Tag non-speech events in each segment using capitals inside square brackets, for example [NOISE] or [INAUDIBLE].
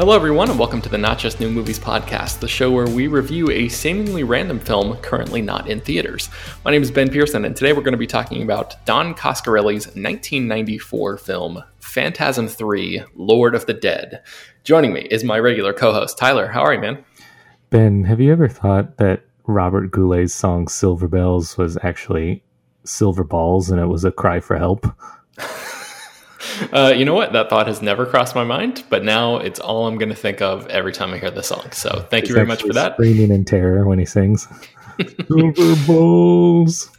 Hello, everyone, and welcome to the Not Just New Movies podcast, the show where we review a seemingly random film currently not in theaters. My name is Ben Pearson, and today we're going to be talking about Don Coscarelli's 1994 film, Phantasm 3 Lord of the Dead. Joining me is my regular co host, Tyler. How are you, man? Ben, have you ever thought that Robert Goulet's song Silver Bells was actually Silver Balls and it was a cry for help? Uh, you know what? That thought has never crossed my mind, but now it's all I'm going to think of every time I hear the song. So thank He's you very much for that. Screaming in terror when he sings. [LAUGHS] Silver balls.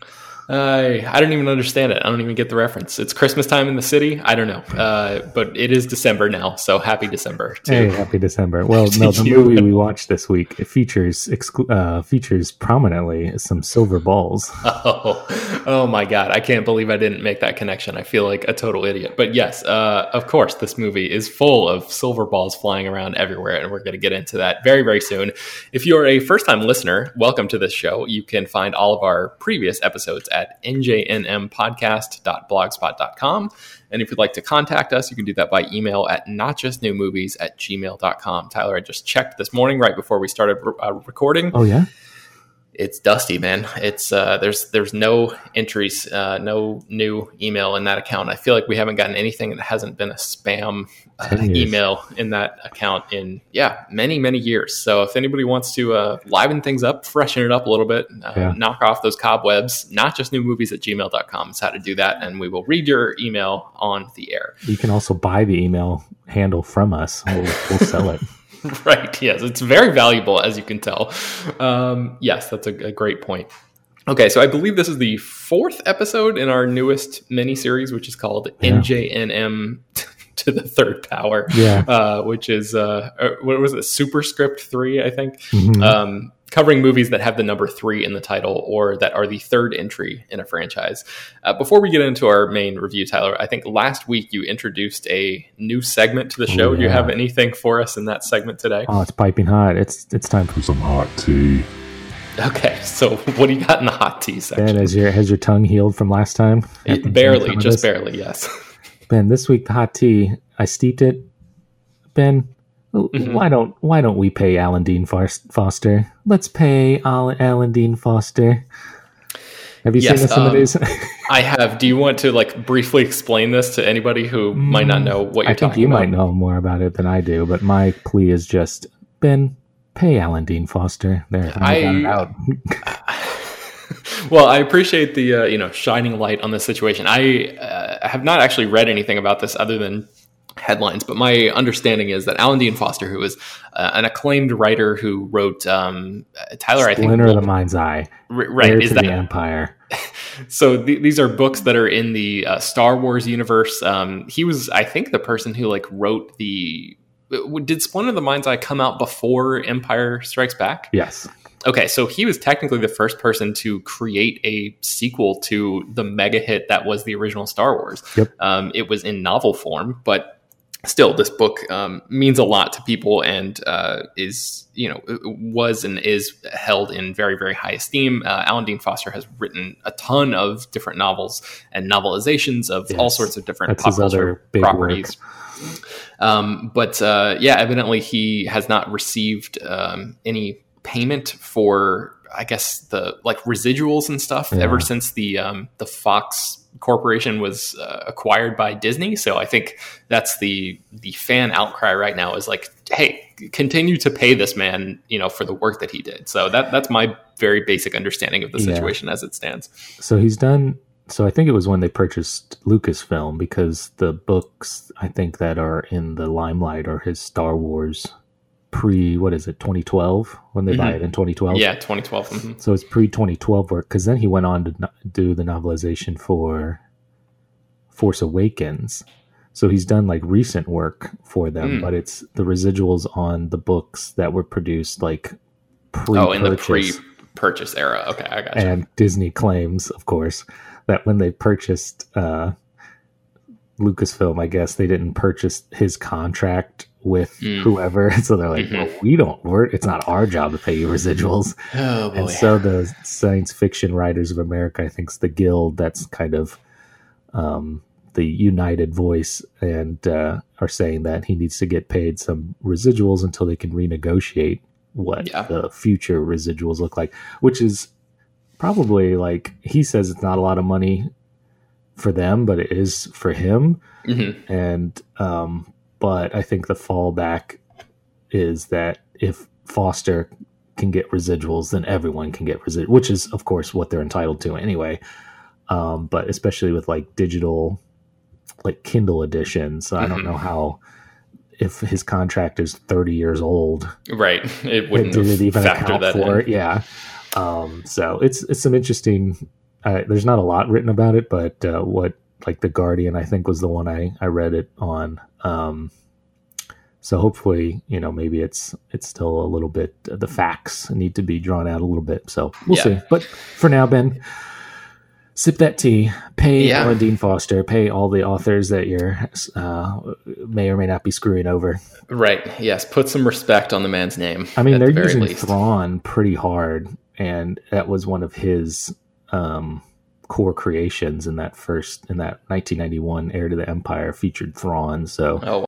I I don't even understand it. I don't even get the reference. It's Christmas time in the city. I don't know, uh, but it is December now, so happy December. Too. Hey, happy December. Well, [LAUGHS] no, the movie we watched this week it features exclu- uh, features prominently some silver balls. [LAUGHS] Oh, oh my God! I can't believe I didn't make that connection. I feel like a total idiot. But yes, uh, of course, this movie is full of silver balls flying around everywhere, and we're going to get into that very very soon. If you're a first time listener, welcome to this show. You can find all of our previous episodes at at njnmpodcast.blogspot.com. And if you'd like to contact us, you can do that by email at notjustnewmovies at gmail.com. Tyler, I just checked this morning right before we started uh, recording. Oh, yeah? It's dusty, man. It's uh, there's there's no entries, uh, no new email in that account. I feel like we haven't gotten anything that hasn't been a spam uh, email in that account in yeah many many years. So if anybody wants to uh, liven things up, freshen it up a little bit, uh, yeah. knock off those cobwebs, not just new movies at gmail.com is how to do that, and we will read your email on the air. You can also buy the email handle from us. We'll, we'll sell it. [LAUGHS] [LAUGHS] right. Yes, it's very valuable, as you can tell. Um, yes, that's a, a, great point. Okay, so I believe this is the fourth episode in our newest mini series, which is called yeah. NJNM to the third power. Yeah, uh, which is uh, uh, what was it? Superscript three, I think. Mm-hmm. Um, covering movies that have the number three in the title or that are the third entry in a franchise. Uh, before we get into our main review, Tyler, I think last week you introduced a new segment to the show. Oh, yeah. Do you have anything for us in that segment today? Oh, it's piping hot. It's it's time for some hot tea. Okay, so what do you got in the hot tea section? Ben, has your has your tongue healed from last time? It, [LAUGHS] barely, just barely, yes. [LAUGHS] Ben, this week the hot tea, I steeped it. Ben, Mm-hmm. Why don't Why don't we pay Alan Dean Foster? Let's pay Alan Dean Foster. Have you yes, seen this um, these? [LAUGHS] I have. Do you want to like briefly explain this to anybody who might not know what you're I think you about? might know more about it than I do, but my plea is just Ben, pay Alan Dean Foster. There, I, I out. [LAUGHS] well, I appreciate the uh, you know shining light on this situation. I uh, have not actually read anything about this other than headlines, but my understanding is that Alan Dean Foster, who is uh, an acclaimed writer who wrote um, Tyler, Splinter I think Splinter of the Mind's Eye, r- right? is that the Empire? [LAUGHS] so th- these are books that are in the uh, Star Wars universe. Um, he was, I think, the person who like wrote the. Did Splinter of the Mind's Eye come out before Empire Strikes Back? Yes. Okay, so he was technically the first person to create a sequel to the mega hit that was the original Star Wars. Yep. Um, it was in novel form, but still this book um, means a lot to people and uh, is you know was and is held in very very high esteem uh, alan dean foster has written a ton of different novels and novelizations of yes. all sorts of different That's pop culture properties um, but uh, yeah evidently he has not received um, any payment for i guess the like residuals and stuff yeah. ever since the um, the fox corporation was uh, acquired by Disney. So I think that's the the fan outcry right now is like, hey, continue to pay this man, you know, for the work that he did. So that that's my very basic understanding of the situation yeah. as it stands. So he's done. So I think it was when they purchased Lucasfilm because the books I think that are in the limelight are his Star Wars pre what is it 2012 when they mm-hmm. buy it in 2012 yeah 2012 mm-hmm. so it's pre 2012 work because then he went on to do the novelization for force awakens so he's done like recent work for them mm. but it's the residuals on the books that were produced like pre oh in the pre-purchase era okay i got and disney claims of course that when they purchased uh lucasfilm i guess they didn't purchase his contract with mm. whoever. [LAUGHS] So they're like, mm-hmm. well, we don't work. It's not our job to pay you [LAUGHS] residuals. Oh, and so the Science Fiction Writers of America, I think, is the guild that's kind of um, the united voice and uh, are saying that he needs to get paid some residuals until they can renegotiate what yeah. the future residuals look like, which is probably like he says it's not a lot of money for them, but it is for him. Mm-hmm. And um, but I think the fallback is that if Foster can get residuals, then everyone can get residuals, which is of course what they're entitled to anyway. Um, but especially with like digital, like Kindle editions, mm-hmm. I don't know mm-hmm. how if his contract is 30 years old. Right. It wouldn't it even account for in. it. Yeah. Um, so it's, it's some interesting, uh, there's not a lot written about it, but, uh, what like the Guardian, I think was the one I, I read it on. Um, so hopefully, you know, maybe it's it's still a little bit uh, the facts need to be drawn out a little bit. So we'll yeah. see. But for now, Ben, sip that tea, pay yeah. Alan Dean Foster, pay all the authors that you're uh, may or may not be screwing over. Right. Yes. Put some respect on the man's name. I mean, they're the using least. Thrawn pretty hard, and that was one of his um, core creations in that first in that 1991 Heir to the Empire featured Thrawn. So. Oh.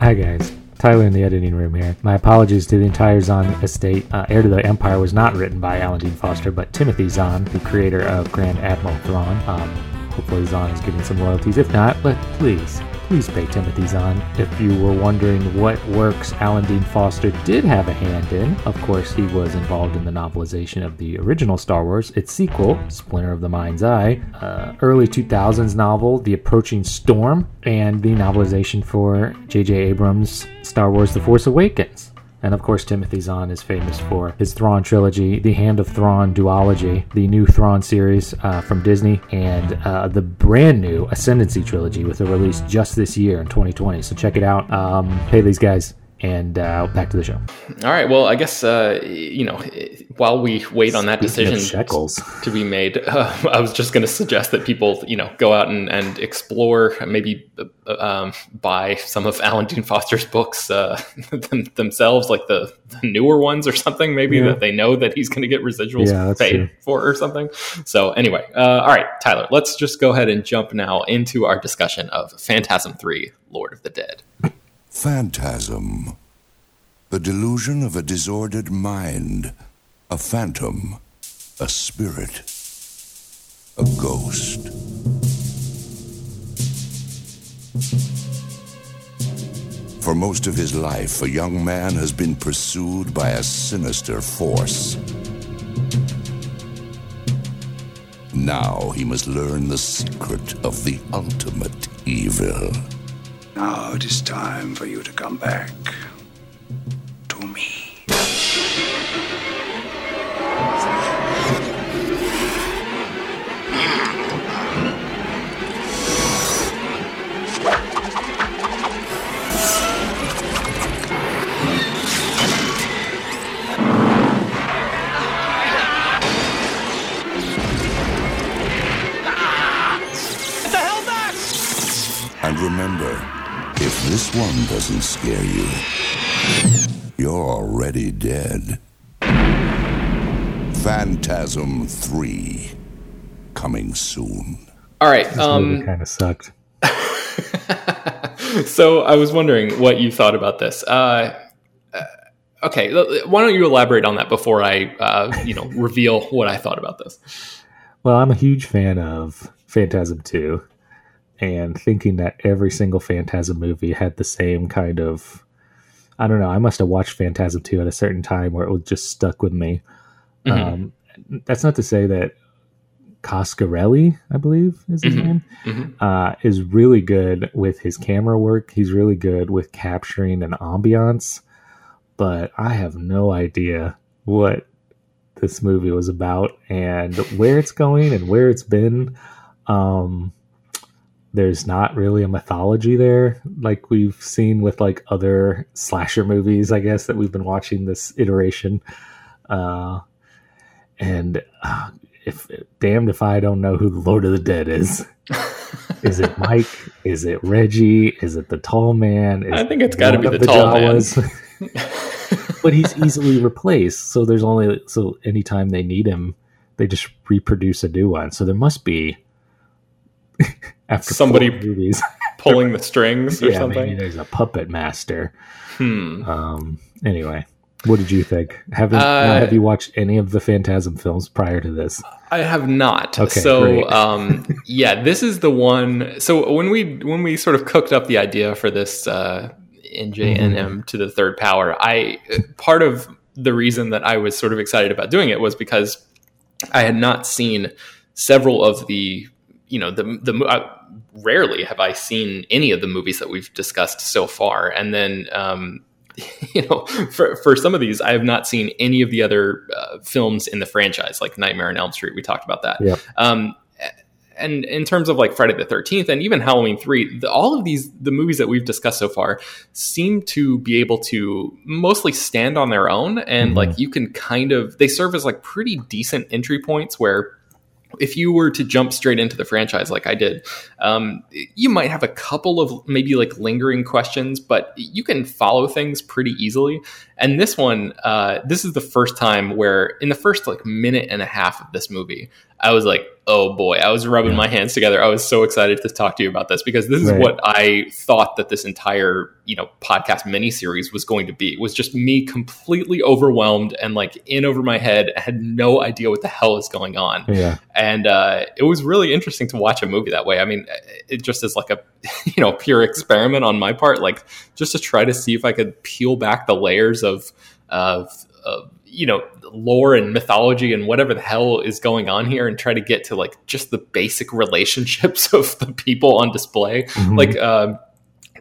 Hi guys. Tyler in the editing room here. My apologies to the entire Zahn estate. Uh, Heir to the Empire was not written by Alan Dean Foster, but Timothy Zahn, the creator of Grand Admiral Thrawn. Um, hopefully Zahn is getting some royalties. If not, but please, please pay Timothy Zahn. If you were wondering what works Alan Dean Foster did have a hand in, of course, he was involved in the novelization of the original Star Wars, its sequel, Splinter of the Mind's Eye, uh, early 2000s novel, The Approaching Storm, and the novelization for J.J. Abrams' Star Wars The Force Awakens. And of course, Timothy Zahn is famous for his Thrawn trilogy, the Hand of Thrawn duology, the new Thrawn series uh, from Disney, and uh, the brand new Ascendancy trilogy with a release just this year in 2020. So check it out. Um, hey, these guys and uh, back to the show. All right. Well, I guess uh, you know while we wait on that Speaking decision [LAUGHS] to be made, [LAUGHS] uh, I was just going to suggest that people you know go out and, and explore, maybe uh, um, buy some of Alan Dean Foster's books uh, [LAUGHS] themselves, like the, the, newer ones or something, maybe yeah. that they know that he's going to get residuals yeah, paid true. for or something. So anyway, uh, all right, Tyler, let's just go ahead and jump now into our discussion of Phantasm Three: Lord of the Dead. Phantasm. The delusion of a disordered mind. A phantom. A spirit. A ghost. For most of his life, a young man has been pursued by a sinister force. Now he must learn the secret of the ultimate evil. Now it is time for you to come back to me. If this one doesn't scare you, you're already dead. Phantasm 3 coming soon. All right. This um kind of sucked. [LAUGHS] so I was wondering what you thought about this. Uh, uh, okay, why don't you elaborate on that before I, uh, you know, [LAUGHS] reveal what I thought about this? Well, I'm a huge fan of Phantasm 2 and thinking that every single Phantasm movie had the same kind of I don't know. I must have watched Phantasm 2 at a certain time where it was just stuck with me. Mm-hmm. Um, that's not to say that Coscarelli, I believe is his mm-hmm. name, mm-hmm. Uh, is really good with his camera work. He's really good with capturing an ambiance, but I have no idea what this movie was about and where it's going and where it's been. Um, there's not really a mythology there like we've seen with like other slasher movies i guess that we've been watching this iteration. Uh and uh, if damned if i don't know who the lord of the dead is. [LAUGHS] Is it mike? Is it reggie? Is it the tall man? Is i think it's got to be the, the tall man. [LAUGHS] But he's easily replaced so there's only so anytime they need him they just reproduce a new one. So there must be [LAUGHS] after Somebody- movies. [LAUGHS] Pulling the strings or yeah, maybe something. there's a puppet master. Hmm. Um. Anyway, what did you think? Have you, Uh, have you watched any of the Phantasm films prior to this? I have not. Okay, so [LAUGHS] um, yeah, this is the one. So when we when we sort of cooked up the idea for this uh, NJNM Mm-hmm. to the third power, I part of the reason that I was sort of excited about doing it was because I had not seen several of the you know the the uh, rarely have I seen any of the movies that we've discussed so far, and then. Um, [LAUGHS] you know, for for some of these, I have not seen any of the other uh, films in the franchise, like Nightmare on Elm Street. We talked about that. Yep. Um, and in terms of like Friday the Thirteenth and even Halloween Three, the, all of these the movies that we've discussed so far seem to be able to mostly stand on their own, and Mhm. like you can kind of they serve as like pretty decent entry points where if you were to jump straight into the franchise like I did, um, you might have a couple of maybe like lingering questions, but you can follow things pretty easily. And this one, uh, this is the first time where in the first like minute and a half of this movie, I was like, oh boy, I was rubbing Yeah. my hands together. I was so excited to talk to you about this because this is Right. what I thought that this entire, you know, podcast miniseries was going to be. It was just me completely overwhelmed and like in over my head. I had no idea what the hell is going on Yeah. and uh, it was really interesting to watch a movie that way. I mean, it just is like a [LAUGHS] you know pure experiment on my part, like just to try to see if I could peel back the layers of of, of you know lore and mythology and whatever the hell is going on here, and try to get to like just the basic relationships [LAUGHS] of the people on display. Mhm. Like um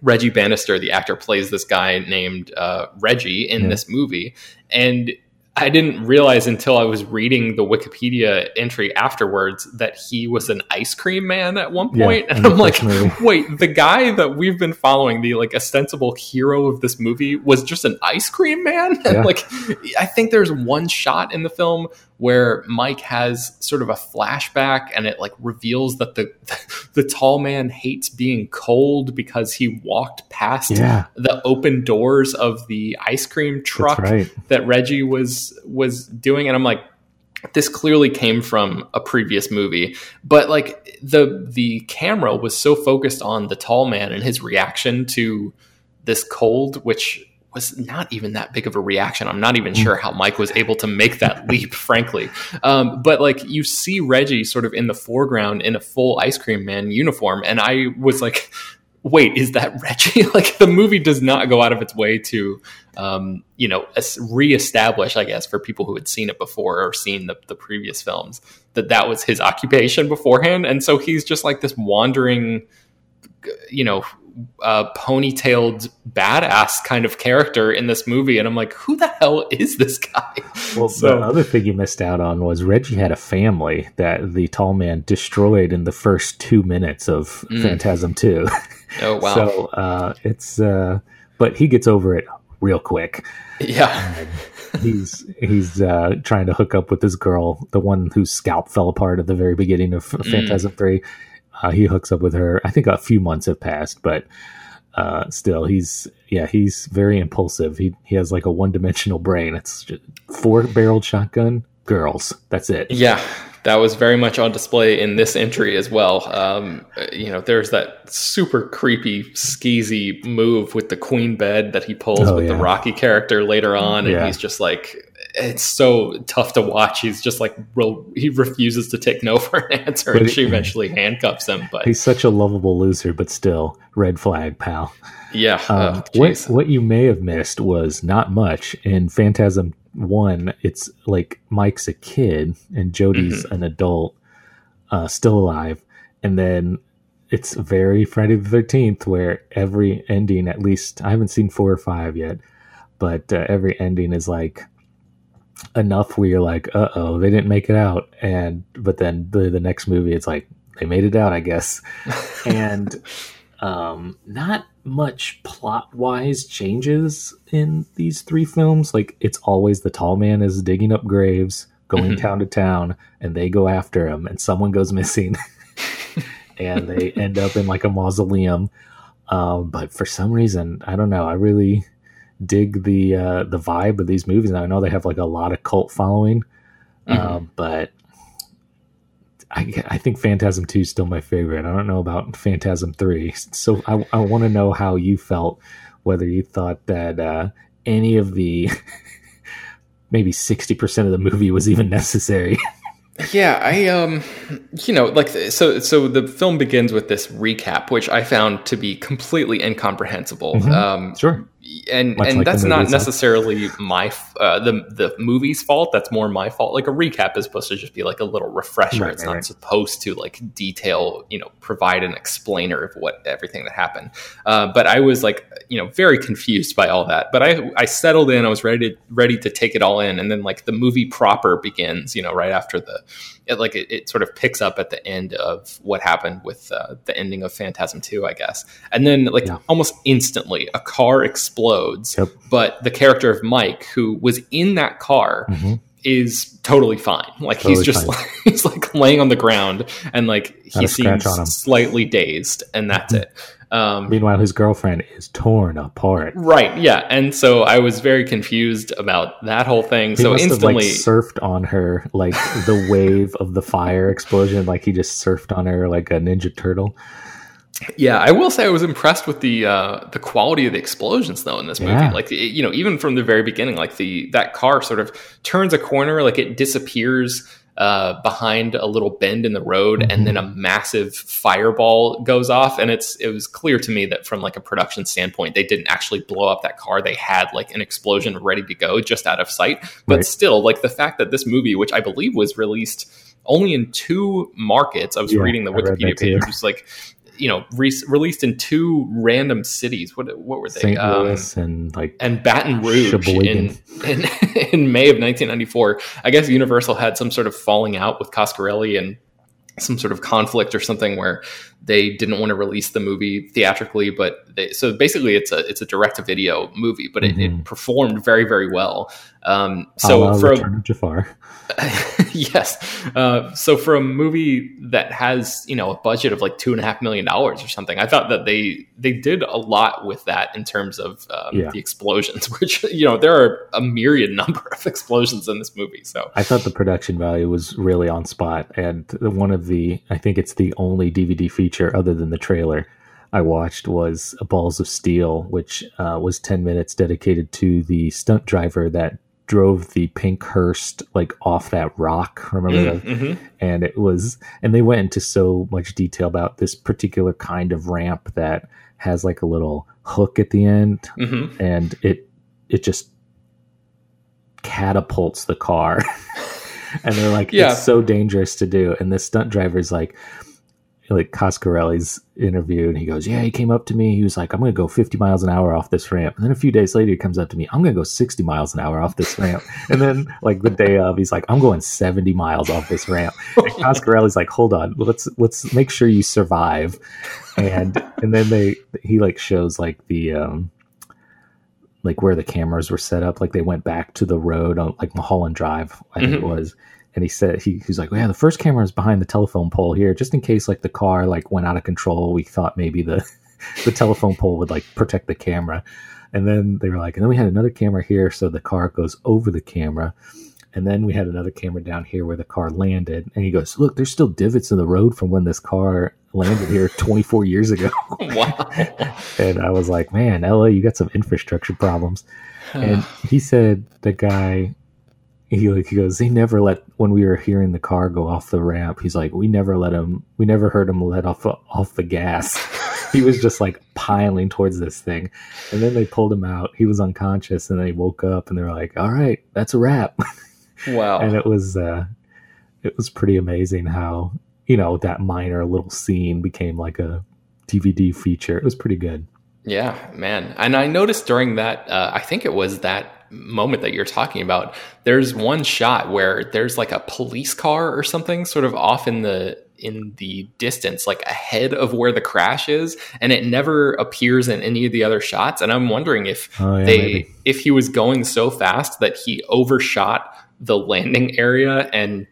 Reggie Bannister, the actor, plays this guy named uh, Reggie in Yeah. this movie, and I didn't realize until I was reading the Wikipedia entry afterwards that he was an ice cream man at one point. in [LAUGHS] and I'm like, wait, the guy that we've been following, the like ostensible hero of this movie, was just an ice cream man. [LAUGHS] Yeah. And like, I think there's one shot in the film where Mike has sort of a flashback, and it like reveals that the [LAUGHS] the tall man hates being cold because he walked past Yeah. the open doors of the ice cream truck right. that Reggie was was doing, and I'm like, this clearly came from a previous movie, but like the the camera was so focused on the tall man and his reaction to this cold, which was not even that big of a reaction. I'm not even sure how Mike was able to make that [LAUGHS] leap, frankly. Um, but like you see Reggie sort of in the foreground in a full ice cream man uniform, and I was like, wait, is that [LAUGHS] Reggie? [LAUGHS] like the movie does not go out of its way to, um, you know, reestablish, I guess, for people who had seen it before or seen the, the previous films, that that was his occupation beforehand. And so he's just like this wandering, you know, uh, ponytailed badass kind of character in this movie. And I'm like, who the hell is this guy? Well, So- the other thing you missed out on was Reggie had a family that the tall man destroyed in the first two minutes of Mm. Phantasm 2. Oh, wow. [LAUGHS] So uh, it's, uh, but he gets over it real quick. yeah. He's he's uh, trying to hook up with this girl, the one whose scalp fell apart at the very beginning of Mm. Phantasm 3. Uh, he hooks up with her. I think a few months have passed, but uh, still, he's yeah, he's very impulsive. He he has like a one dimensional brain. It's four barreled shotgun, girls. That's it. Yeah, that was very much on display in this entry as well. Um, you know, there's that super creepy, skeezy move with the queen bed that he pulls Oh, with the. Rocky character later on, and Yeah. he's just like, it's so tough to watch. He's just like, real, he refuses to take no [LAUGHS] for an answer, But and she eventually handcuffs him. But He's such a lovable loser, but still red flag, pal. yeah, Um, oh, what what you may have missed was not much in Phantasm One. It's like Mike's a kid and Jody's Mm-hmm. an adult, uh, still alive, and then it's very Friday the Thirteenth, where every ending, at least I haven't seen four or five yet, but uh, every ending is like enough where you're like, uh oh, they didn't make it out, and but then the the next movie, it's like they made it out, I guess, [LAUGHS] and um not much plot wise changes in these three films. Like it's always the tall man is digging up graves going Mhm. town to town and they go after him and someone goes missing. [LAUGHS] And they end up in like a mausoleum. Um but for some reason i don't know i really dig the uh the vibe of these movies and i know they have like a lot of cult following Mhm. um but I, I think Phantasm 2 is still my favorite. I don't know about Phantasm 3. [LAUGHS] So I, I want to know how you felt, whether you thought that uh, any of the [LAUGHS] maybe 60% of the movie was even necessary. [LAUGHS] Yeah, I um you know, like so so the film begins with this recap which I found to be completely incomprehensible. Mm-hmm. Um sure and Much and like that's not necessarily my uh, the the movie's fault. That's more my fault. Like a recap is supposed to just be like a little refresher. Right, it's right, not right. supposed to like detail, you know, provide an explainer of what everything that happened. Uh, but I was like, you know, very confused by all that. But I I settled in. I was ready to ready to take it all in, and then like the movie proper begins. You know, right after the it, like it, it, sort of picks up at the end of what happened with uh, the ending of Phantasm 2, I guess. And then like yeah. almost instantly a car explodes, yep. but the character of Mike who was in that car mm-hmm. is totally fine. Like totally he's just like, [LAUGHS] he's like laying on the ground and like Not he seems slightly dazed and that's mm-hmm. it. Um, Meanwhile, his girlfriend is torn apart. Right. Yeah. And so I was very confused about that whole thing. He so instantly have, like, surfed on her like the [LAUGHS] wave of the fire explosion. Like he just surfed on her like a ninja turtle. Yeah, I will say I was impressed with the uh, the quality of the explosions though in this movie. Yeah. Like you know, even from the very beginning, like the that car sort of turns a corner, like it disappears uh, behind a little bend in the road, mm-hmm. and then a mm-hmm. massive fireball goes off. And it's it was clear to me that from like a production standpoint, they didn't actually blow up that car. They had like an explosion ready to go just out of sight. But right. still, like the fact that this movie, which I believe was released only in two markets. I was yeah, reading the Wikipedia page. It was like you know re- released in two random cities. What what were they? St. Um, Louis and like and Baton Rouge in, in, [LAUGHS] in May of 1994. I guess Universal had some sort of falling out with Coscarelli and some sort of conflict or something where they didn't want to release the movie theatrically but they, so basically it's a it's a direct to video movie but mm-hmm. it, it, mm-hmm. performed very very well um, so for a, Jafar [LAUGHS] yes. Uh, so for a movie that has you know a budget of like two and a half million dollars or something, I thought that they they did a lot with that in terms of um, yeah. the explosions. [LAUGHS] Which you know there are a myriad number of explosions in this movie. So I thought the production value was really on spot, and one of the I think it's the only DVD feature other than the trailer. I watched was Balls of Steel, which uh, was 10 minutes dedicated to the stunt driver that drove the pink hearse like off that rock. Remember mm, that? Mm-hmm. And it was, and they went into so much detail about this particular kind of ramp that has like a little hook at the end, mm-hmm. and it it just catapults the car. [LAUGHS] and they're like, yeah. it's so dangerous to do. And this stunt driver is like, like Coscarelli's interview and he goes, Yeah, he came up to me. He was like, I'm going to go 50 miles an hour off this ramp. And then a few days later, he comes up to me, I'm going to go 60 miles an hour off this ramp. [LAUGHS] and then, like, the day of, he's like, I'm going 70 miles off this ramp. And Coscarelli's like, Hold on, let's, let's make sure you survive. And, and then they, he like shows like the, um, like where the cameras were set up, like they went back to the road on like Mulholland Drive, I think mm-hmm. it was, and he said he, he's like, well, yeah, the first camera is behind the telephone pole here, just in case like the car like went out of control. We thought maybe the [LAUGHS] the telephone pole would like protect the camera, and then they were like, and then we had another camera here, so the car goes over the camera, and then we had another camera down here where the car landed, and he goes, look, there's still divots in the road from when this car landed here [LAUGHS] 24 years ago. wow. [LAUGHS] and I was like, man, LA, you got some infrastructure problems. and [SIGHS] he said the guy he like he goes he never let when we were hearing the car go off the ramp he's like we never let him we never heard him let off off the gas. [LAUGHS] He was just like piling towards this thing. And then they pulled him out. He was unconscious and they woke up and they were like all right that's a wrap. [LAUGHS] Wow. And it was uh it was pretty amazing how you know that minor little scene became like a dvd feature. It was pretty good. Yeah man. And i noticed during that uh, i think it was that moment that you're talking about, there's one shot where there's like a police car or something sort of off in the in the distance, like ahead of where the crash is, and it never appears in any of the other shots. And I'm wondering if oh, yeah, they maybe. if he was going so fast that he overshot the landing area and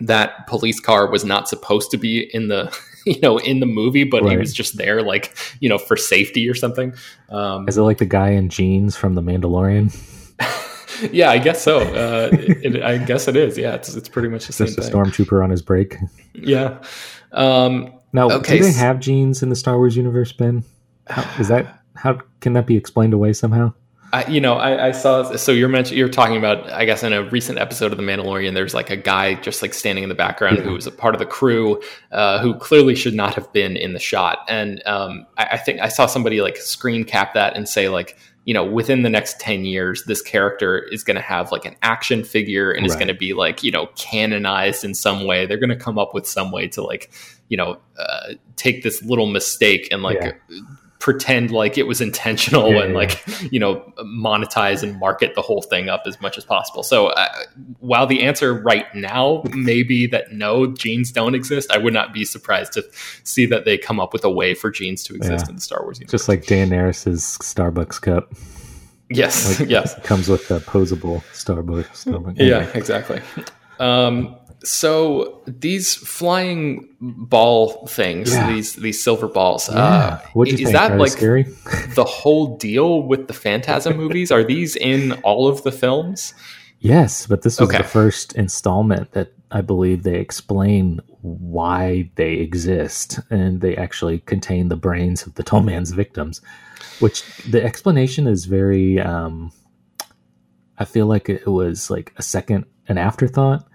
that police car was not supposed to be in the [LAUGHS] you know in the movie but right. he was just there like you know for safety or something um, is it like the guy in jeans from the mandalorian [LAUGHS] [LAUGHS] yeah, I guess so. Uh, it, I guess it is. Yeah, it's it's pretty much the same Just a thing. stormtrooper on his break. Yeah. Um, Now, Okay, do they have jeans in the Star Wars universe, Ben? How, is that how can that be explained away somehow? I, you know, I, I saw. So you're mentioning you're talking about. I guess in a recent episode of The Mandalorian, there's like a guy just like standing in the background who was a part of the crew, uh, who clearly should not have been in the shot. And um, I, I think I saw somebody like screen cap that and say like, you know, within the next ten years, this character is going to have like an action figure and Right. going to be like you know canonized in some way. They're going to come up with some way to like you know uh, take this little mistake and like. Yeah. Pretend like it was intentional Yeah, and like you know monetize and market the whole thing up as much as possible so uh, while the answer right now may be that no jeans don't exist i would not be surprised to see that they come up with a way for jeans to exist Yeah. in the star wars universe Just like Daenerys's Starbucks cup yes yes comes with a posable Starbucks. Starbucks. yeah exactly um so these flying ball things Yeah. these these silver balls Yeah. uh, is think? that Are like scary? the whole deal with the phantasm movies are these in all of the films Yes, but this was Okay. the first installment that I believe they explain why they exist, and they actually contain the brains of the Tall Man's victims. Which the explanation is very. Um, I feel like it was like a second, an afterthought,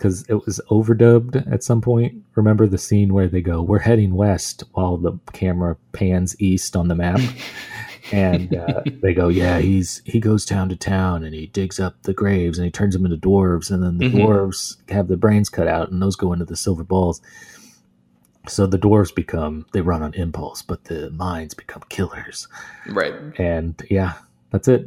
because it was overdubbed at some point. Remember the scene where they go, "We're heading west," while the camera pans east on the map. [LAUGHS] and uh, they go, yeah, he's he goes town to town and he digs up the graves and he turns them into dwarves, and then the Mhm. dwarves have the brains cut out, and those go into the silver balls. So the dwarves become they run on impulse, but the minds become killers, right and yeah, that's it.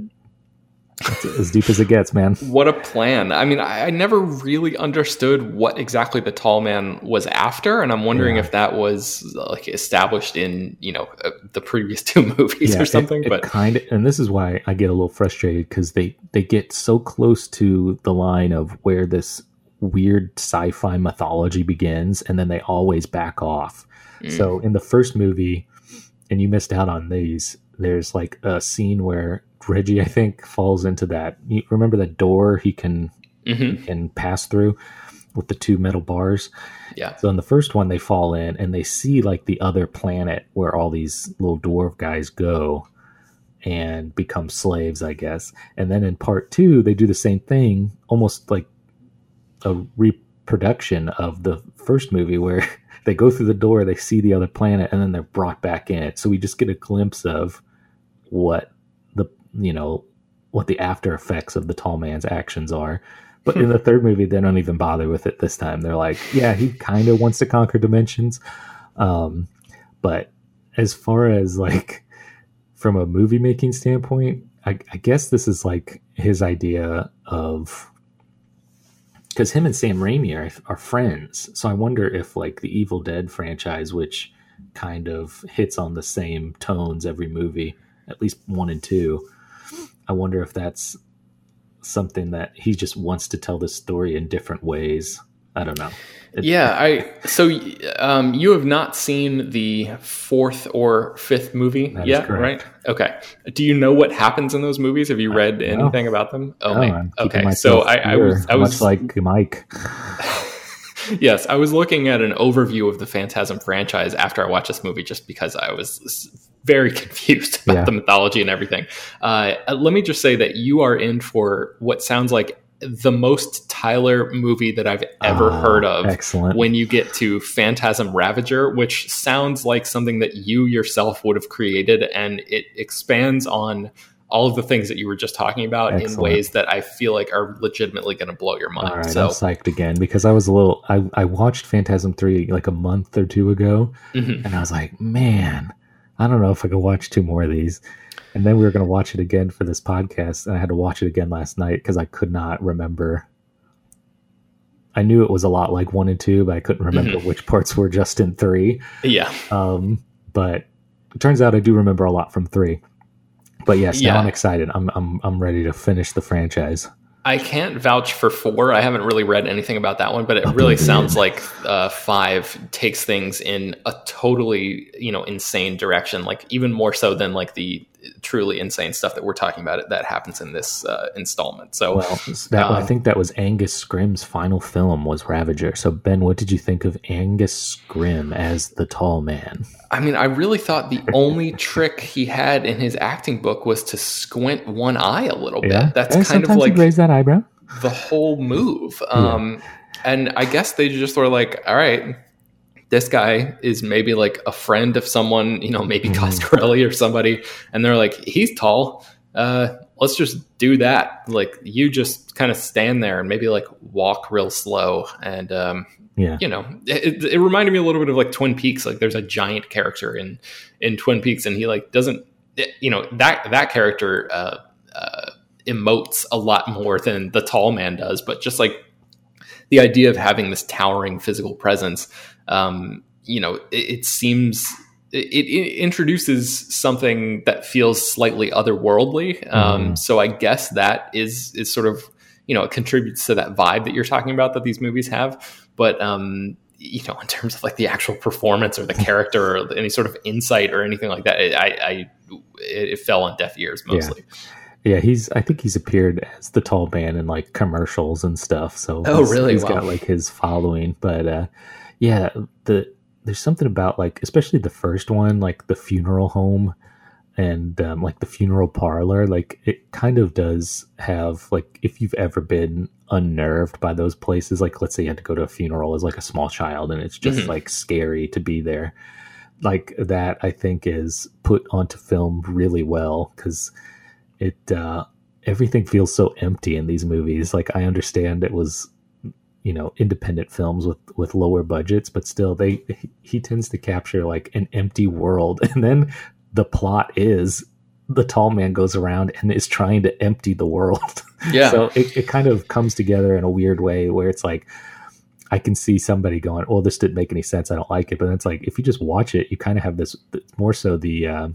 That's as deep as it gets, man. what a plan i mean I, I never really understood what exactly the tall man was after and i'm wondering Yeah. if that was like established in you know uh, the previous [LAUGHS] two movies or something it, but kind of, and this is why I get a little frustrated because they they get so close to the line of where this weird sci-fi mythology begins, and then they always back off. Mm. So in the first movie, and you missed out on these. There's like a scene where Reggie, I think, falls into that. You remember that door he can Mhm. can pass through with the two metal bars. yeah So in the first one, they fall in and they see like the other planet where all these little dwarf guys go and become slaves, I guess. And then in part two, they do the same thing, almost like a reproduction of the first movie where [LAUGHS] they go through the door, they see the other planet, and then they're brought back in. So we just get a glimpse of what you know, what the after effects of the tall man's actions are. But in the third movie, they don't even bother with it this time. They're like, yeah, he kind of wants to conquer dimensions. Um, but as far as like from a movie making standpoint, I, I guess this is like his idea of because him and Sam Raimi are, are friends. So I wonder if like the Evil Dead franchise, which kind of hits on the same tones every movie, at least one and two. I wonder if that's something that he just wants to tell this story in different ways. I don't know. It- yeah i so um you have not seen the fourth or fifth movie yet correct. right okay do you know what happens in those movies have you read anything about them oh, No, okay so i, I was i was much like Mike. [LAUGHS] yes, I was looking at an overview of the Phantasm franchise after I watched this movie just because I was very [LAUGHS] confused about Yeah. the mythology and everything. Uh, let me just say that you are in for what sounds like the most Tyler movie that I've ever Ah, heard of. Excellent. When you get to Phantasm Ravager, which sounds like something that you yourself would have created, and it expands on all of the things that you were just talking about in ways that I feel like are legitimately going to blow your mind. All right, so, I'm psyched again because I was a little. I, I watched Phantasm three like a month or two ago, mhm. and I was like, man, I don't know if I could watch two more of these. And then we were going to watch it again for this podcast, and I had to watch it again last night because I could not remember. I knew it was a lot like one and two, but I couldn't remember Mm-hmm. which parts were just in three. yeah. Um, but it turns out I do remember a lot from three. But yes, Yeah. now I'm excited. I'm I'm I'm ready to finish the franchise. I can't vouch for four. I haven't really read anything about that one, but it really sounds like uh, five takes things in a totally you know insane direction. Like even more so than like the truly insane stuff that we're talking about that happens in this uh, installment. So, well, that, um, I think that was Angus Scrimm's final film was Ravager. So, Ben, what did you think of Angus Scrimm as the tall man? I mean, I really thought the only trick he had in his acting book was to squint one eye a little bit. Yeah, That's And kind of like raise that eyebrow. the whole move. Um, And I guess they just were like, all right, this guy is maybe like a friend of someone, you know, maybe Mhm. Coscarelli or somebody. And they're like, he's tall. Uh, let's just do that. Like, you just kind of stand there and maybe like walk real slow. And, um, Yeah, you know, it, it reminded me a little bit of like Twin Peaks. Like, there's a giant character in in Twin Peaks, and he like doesn't, you know, that that character uh, uh, emotes a lot more than the tall man does. But just like the idea of having this towering physical presence, um, you know, it, it seems. It, it introduces something that feels slightly otherworldly. Um, Mhm. So I guess that is is sort of you know it contributes to that vibe that you're talking about that these movies have but um you know in terms of like the actual performance or the character or any sort of insight or anything like that it, i i it, it fell on deaf ears mostly yeah. He's. I think he's appeared as the tall man in like commercials and stuff. So Oh, he's- really? He's Wow. got like his following, but uh, yeah, the there's something about like especially the first one, like the funeral home and um, like the funeral parlor like it kind of does have like if you've ever been unnerved by those places like let's say you had to go to a funeral as like a small child and it's just Mhm. like scary to be there like that i think is put onto film really well because it uh everything feels so empty in these movies like i understand it was you know independent films with with lower budgets but still they he, tends to capture like an empty world. [LAUGHS] And then the plot is the tall man goes around and is trying to empty the world. [LAUGHS] Yeah. So it, it kind of comes together in a weird way where it's like i can see somebody going oh this didn't make any sense. I don't like it. But then it's like if you just watch it you kind of have this more so the uh,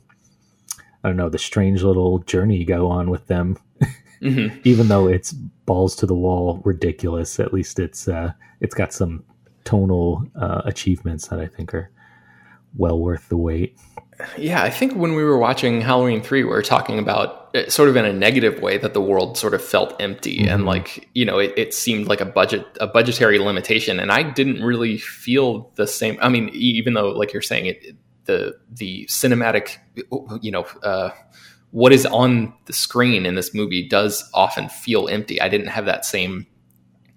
i don't know the strange little journey you go on with them [LAUGHS] Mhm. even though it's balls to the wall ridiculous at least it's uh it's got some tonal uh, achievements that i think are well worth the wait yeah i think when we were watching halloween 3 we were talking about sort of in a negative way that the world sort of felt empty and Mhm. like you know it, it seemed like a budget a budgetary limitation and i didn't really feel the same i mean even though like you're saying it, it- the the cinematic you know uh what is on the screen in this movie does often feel empty. I didn't have that same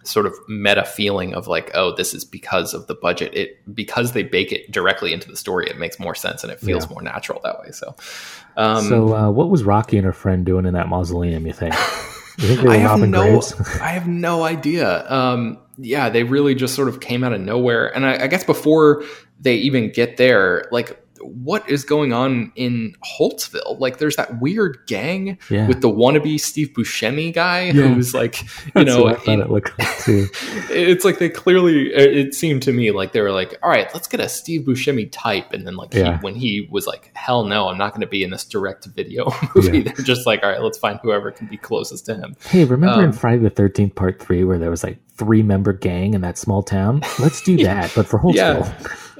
sort of meta feeling of like oh this is because of the budget. It because they bake it directly into the story it makes more sense and it feels Yeah. more natural that way. So um so uh, what was rocky and her friend doing in that mausoleum you think? You think they [LAUGHS] were I have no, graves? [LAUGHS] I have no idea. Um, yeah, they really just sort of came out of nowhere, and I, I guess before they even get there, like, what is going on in Holtsville? Like, there's that weird gang yeah with the wannabe Steve Buscemi guy Yeah. who's like, you know, what I thought it looked like too. [LAUGHS] it's like they clearly it seemed to me like they were like all right let's get a steve buscemi type and then like Yeah. he, when he was like hell no i'm not going to be in this direct video [LAUGHS] movie they're just like all right let's find whoever can be closest to him Hey, remember in Um, Friday the Thirteenth Part Three where there was like three member gang in that small town? Let's do [LAUGHS] that, but for Holtsville.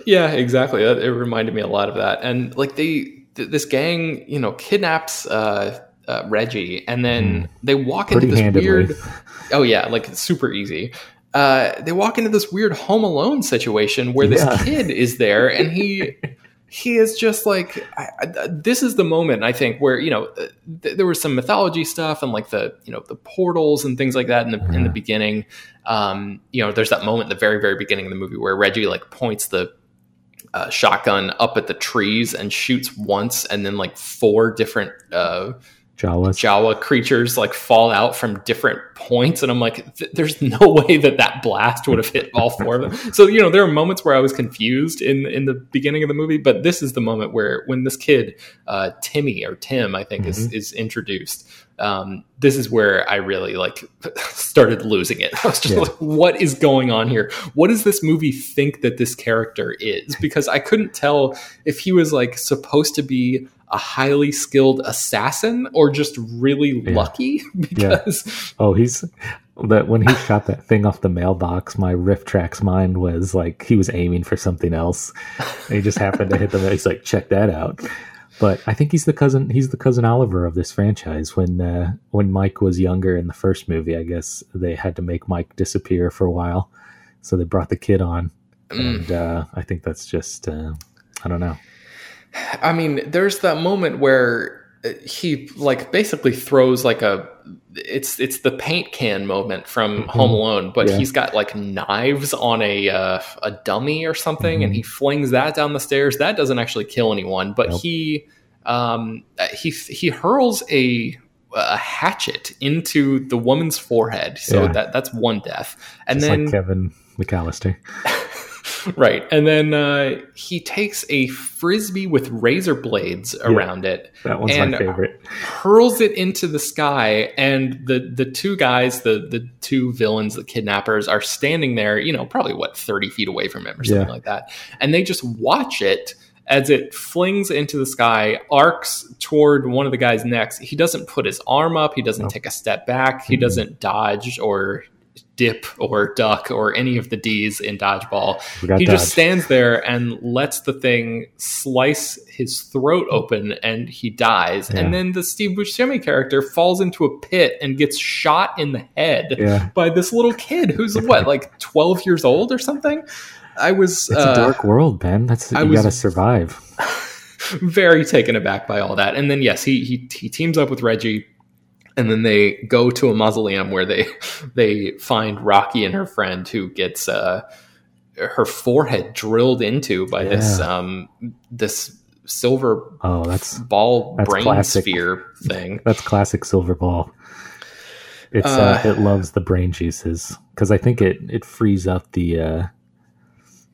Yeah. exactly it reminded me a lot of that and like they th- this gang you know kidnaps uh uh, Reggie, and then they walk into this handedly. weird. [LAUGHS] Oh yeah, like super easy. Uh, they walk into this weird Home Alone situation where this Yeah. kid is there, and he [LAUGHS] he is just like I, I, this is the moment I think where you know uh, th- there was some mythology stuff and like the you know the portals and things like that in the in the beginning. Um, you know, there's that moment at the very very beginning of the movie where Reggie like points the uh, shotgun up at the trees and shoots once, and then like four different uh, Jawas. Jawa creatures like fall out from different points, and I'm like, th- there's [LAUGHS] no way that that blast would have hit all four of them. [LAUGHS] So you know, there are moments where I was confused in in the beginning of the movie, but this is the moment where when this kid, uh, Timmy or Tim, I think is is introduced. Um, this is where I really like [LAUGHS] started losing it. I was just Yeah. like, what is going on here? What does this movie think that this character is? Because I couldn't tell if he was like supposed to be a highly skilled assassin or just really Yeah. lucky [LAUGHS] because Oh, he's that when he shot that thing off the mailbox, my RiffTrax mind was like he was aiming for something else. And he just happened to hit the. He's like, check that out. But I think he's the cousin. He's the cousin Oliver of this franchise. When uh, when Mike was younger in the first movie, I guess they had to make Mike disappear for a while, so they brought the kid on, Mm. and uh, I think that's just uh, I don't know. I mean, there's that moment where uh, he like basically throws like a it's it's the paint can moment from Home Alone, but Mm-hmm. Yeah. he's got like knives on a uh, a dummy or something, and he flings that down the stairs. That doesn't actually kill anyone, but Mm-hmm. Nope. he um uh, he he hurls a a hatchet into the woman's forehead. So Yeah. that that's one death, and Just then like Kevin McAllister. [LAUGHS] right, and then uh, he takes a frisbee with razor blades around it That one's And- my favorite. hurls it into the sky. And the the two guys the the two villains the kidnappers are standing there you know probably what 30 feet away from him or something Yeah. like that. And they just watch it as it flings into the sky arcs toward one of the guys next. He doesn't put his arm up. He doesn't take a step back. He doesn't dodge or dip or duck or any of the d's in dodgeball he dodge. just stands there and lets the thing slice his throat open and he dies. Yeah. And then the Steve Buscemi character falls into a pit and gets shot in the head Yeah. by this little kid who's [LAUGHS] what, like 12 years old or something? I was It's uh, a dark world, Ben. That's I you got to survive. [LAUGHS] very taken aback by all that. And then yes, he he he teams up with Reggie and then they go to a mausoleum where they [LAUGHS] they find Rocky and her friend who gets uh her forehead drilled into by this um this silver Oh, that's ball That's brain classic. sphere thing. that's classic silver ball. It's uh, Uh, it loves the brain juices because I think it it frees up the uh,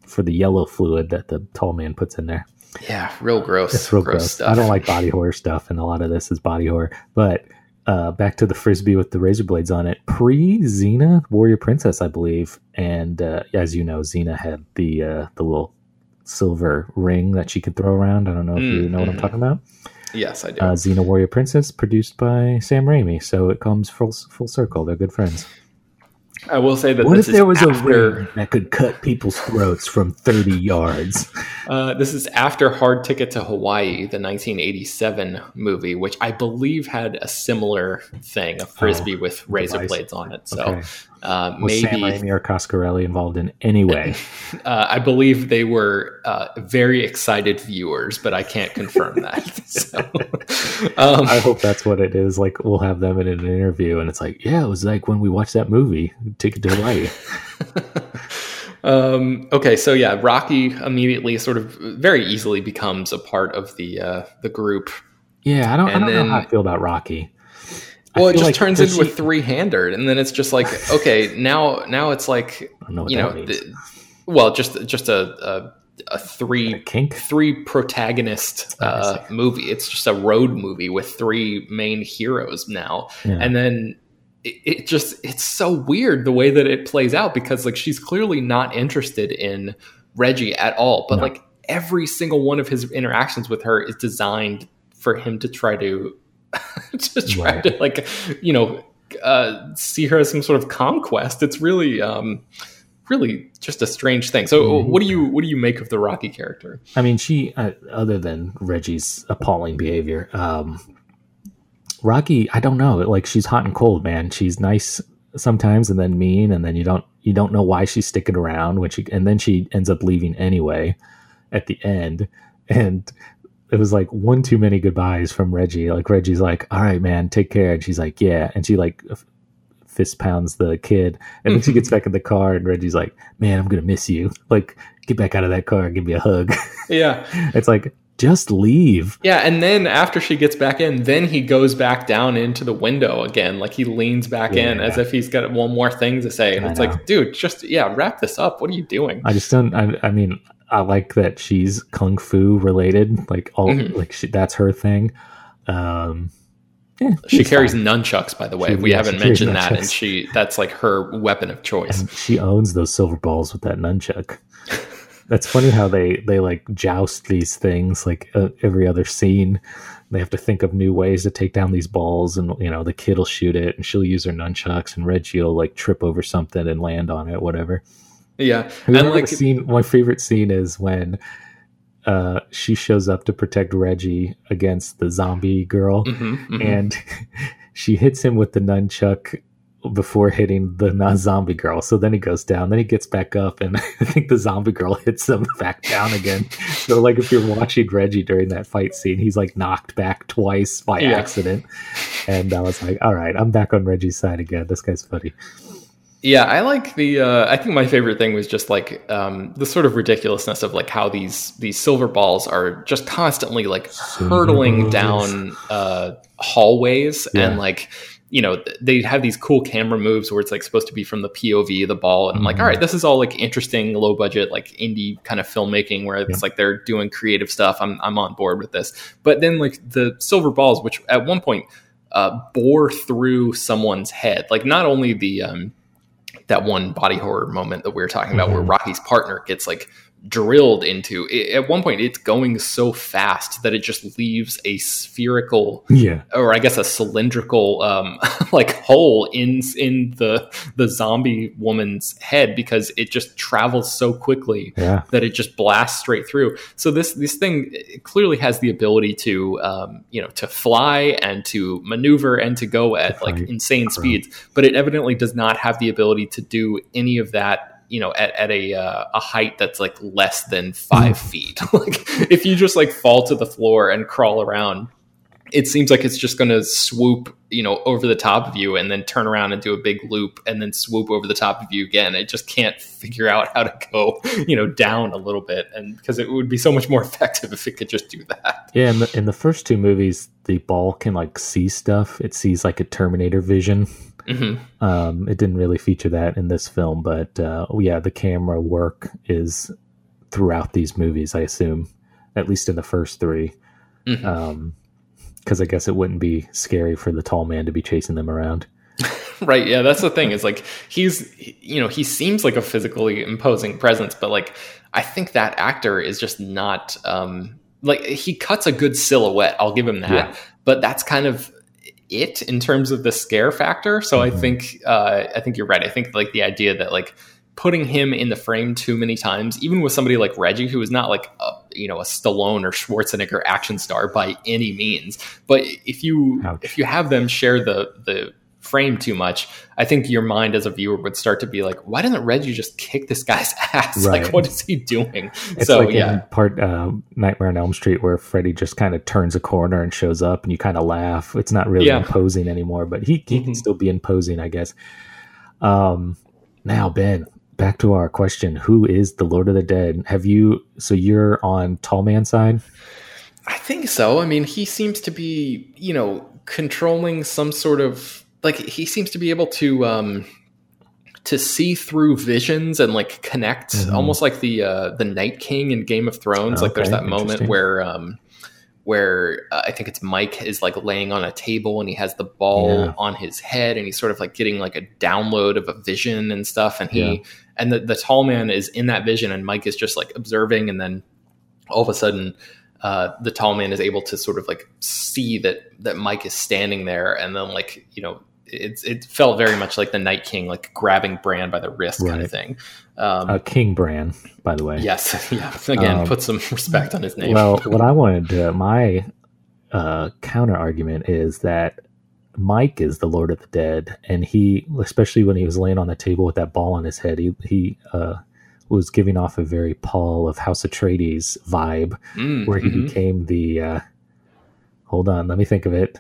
for the yellow fluid that the tall man puts in there. Yeah, real gross. It's real gross. stuff. I don't like body horror stuff, and a lot of this is body horror. But uh, back to the frisbee with the razor blades on it. Pre Xena Warrior Princess, I believe, and uh, as you know, Xena had the uh, the little silver ring that she could throw around. I don't know if you know what I'm Mhm. talking about. Yes, I do. Uh, Xena Warrior Princess, produced by Sam Raimi, so it comes full full circle. They're good friends. I will say that What this if there is was a after, ring that could cut people's throats from 30 yards? Uh, this is after Hard Ticket to Hawaii, the 1987 movie, which I believe had a similar thing, a frisbee with razor Oh, device. blades on it. So Okay. Uh, Was Sam maybe Raimi or Coscarelli involved in any way? [LAUGHS] uh, I believe they were uh, very excited viewers, but I can't confirm [LAUGHS] that. so, [LAUGHS] um, I hope that's what it is. Like we'll have them in an interview, and it's like, yeah, it was like when we watched that movie, Ticket to Hawaii. um, okay, so yeah, Rocky immediately sort of very easily becomes a part of the uh, the group. Yeah, I don't, I don't know how I feel about Rocky. Well, it just like- turns into a three hander, and then it's just like okay, now now it's like know you know, the, well, just just a a, a three Kink. three protagonist uh, movie. It's just a road movie with three main heroes now, Yeah. and then it, it just it's so weird the way that it plays out because like she's clearly not interested in Reggie at all, but No. like every single one of his interactions with her is designed for him to try to [LAUGHS] to try Right. to like you know uh, see her as some sort of conquest. It's really um really just a strange thing. So Mhm. what do you what do you make of the Rocky character? I mean, she, uh, other than Reggie's appalling behavior, um, Rocky, I don't know. Like she's hot and cold, man. She's nice sometimes, and then mean, and then you don't you don't know why she's sticking around. When she and then she ends up leaving anyway at the end, and it was like one too many goodbyes from Reggie. Like Reggie's like, "All right, man, take care," and she's like, "Yeah," and she like fist pounds the kid, and then she gets back in the car, and Reggie's like, "Man, I'm gonna miss you. [LAUGHS] Like, get back out of that car and give me a hug." [LAUGHS] Yeah. It's like just leave. Yeah, and then after she gets back in, then he goes back down into the window again. Like he leans back in Yeah. as if he's got one more thing to say. And I it's know. like, dude, just yeah, wrap this up. What are you doing? I just don't. I, I mean, I like that she's kung fu related. Like all, Mhm. like she, that's her thing. Um, yeah, She carries fine. nunchucks, by the way. She- we yeah, haven't mentioned that, and she that's like her weapon of choice. And she owns those silver balls with that nunchuck. That's funny how they they like joust these things like uh, every other scene. They have to think of new ways to take down these balls, and you know the kid will shoot it, and she'll use her nunchucks, and Reggie will like trip over something and land on it, whatever. Yeah, and like scene? My favorite scene is when uh, she shows up to protect Reggie against the zombie girl, Mhm, mhm. and [LAUGHS] she hits him with the nunchuck before hitting the [LAUGHS] non zombie girl. So then he goes down, then he gets back up, and [LAUGHS] I think the zombie girl hits him back down again. So, like, if you're watching Reggie during that fight scene, he's like knocked back twice by Yeah. accident. And I was like, all right, I'm back on Reggie's side again. This guy's funny. Yeah, I like the. Uh, I think my favorite thing was just like um, the sort of ridiculousness of like how these these silver balls are just constantly like hurtling balls. down uh, hallways Yeah. and like you know they have these cool camera moves where it's like supposed to be from the POV the ball and I'm like Mhm. all right this is all like interesting low budget like indie kind of filmmaking where it's Yeah. like they're doing creative stuff I'm I'm on board with this but then like the silver balls which at one point uh, bore through someone's head like not only the um, that one body horror moment that we were talking about where Mhm. Rocky's partner gets like drilled into it, at one point it's going so fast that it just leaves a spherical Yeah. or I guess a cylindrical um, [LAUGHS] like hole in in the the zombie woman's head because it just travels so quickly Yeah. that it just blasts straight through. So this this thing clearly has the ability to um, you know to fly and to maneuver and to go at like insane Correct. speeds, but it evidently does not have the ability to do any of that. You know, at, at a uh, a height that's like less than five feet. [LAUGHS] like if you just like fall to the floor and crawl around, it seems like it's just going to swoop, you know, over the top of you and then turn around and do a big loop and then swoop over the top of you again. It just can't figure out how to go, you know, down a little bit. And because it would be so much more [LAUGHS] effective if it could just do that. Yeah, in the, in the first two movies, the ball can like see stuff. It sees like a Terminator vision. Hmm Um, it didn't really feature that in this film, but uh, yeah, the camera work is throughout these movies. I assume, at least in the first three, Mhm. Um 'cause because I guess it wouldn't be scary for the tall man to be chasing them around. [LAUGHS] Right. Yeah. That's the thing is like he's, you know, he seems like a physically imposing presence, but like I think that actor is just not, um, like he cuts a good silhouette. I'll give him that. Yeah. But that's kind of it in terms of the scare factor. So I Mhm. think, uh, I think you're right. I think like the idea that like putting him in the frame too many times, even with somebody like Reggie, who is not like a, you know a Stallone or Schwarzenegger action star by any means, but if you Ouch. if you have them share the the frame too much, I think your mind as a viewer would start to be like, why doesn't Reggie just kick this guy's [LAUGHS] ass? Right. Like, what is he doing? It's so like yeah, in part uh, Nightmare on Elm Street where Freddy just kind of turns a corner and shows up, and you kind of laugh. It's not really Yeah. imposing anymore, but he he can Mhm. still be imposing, I guess. Um, now Ben, back to our question: Who is the Lord of the Dead? Have you? So you're on Tall Man side? I think so. I mean, he seems to be, you know, controlling some sort of like he seems to be able to um to see through visions and like connect Mhm. almost like the uh the Night King in Game of Thrones. like there's that moment where um where uh, I think it's Mike is like laying on a table and he has the ball Yeah. on his head and he's sort of like getting like a download of a vision and stuff and he Yeah. and the, the tall man is in that vision and Mike is just like observing and then all of a sudden uh, the tall man is able to sort of like see that that Mike is standing there and then like you know it's it felt very much like the Night King like grabbing Bran by the wrist kind of thing. Um, Uh, King Bran, by the way. yes, [LAUGHS] yeah. Again, Um, put some respect on his name. Well, [LAUGHS] what I wanted to, my uh, counter argument is that Mike is the Lord of the Dead, and he, especially when he was laying on the table with that ball on his head, he he uh, was giving off a very Paul of House Atreides vibe, Mm, where he mhm. became the. Uh, hold on, let me think of it.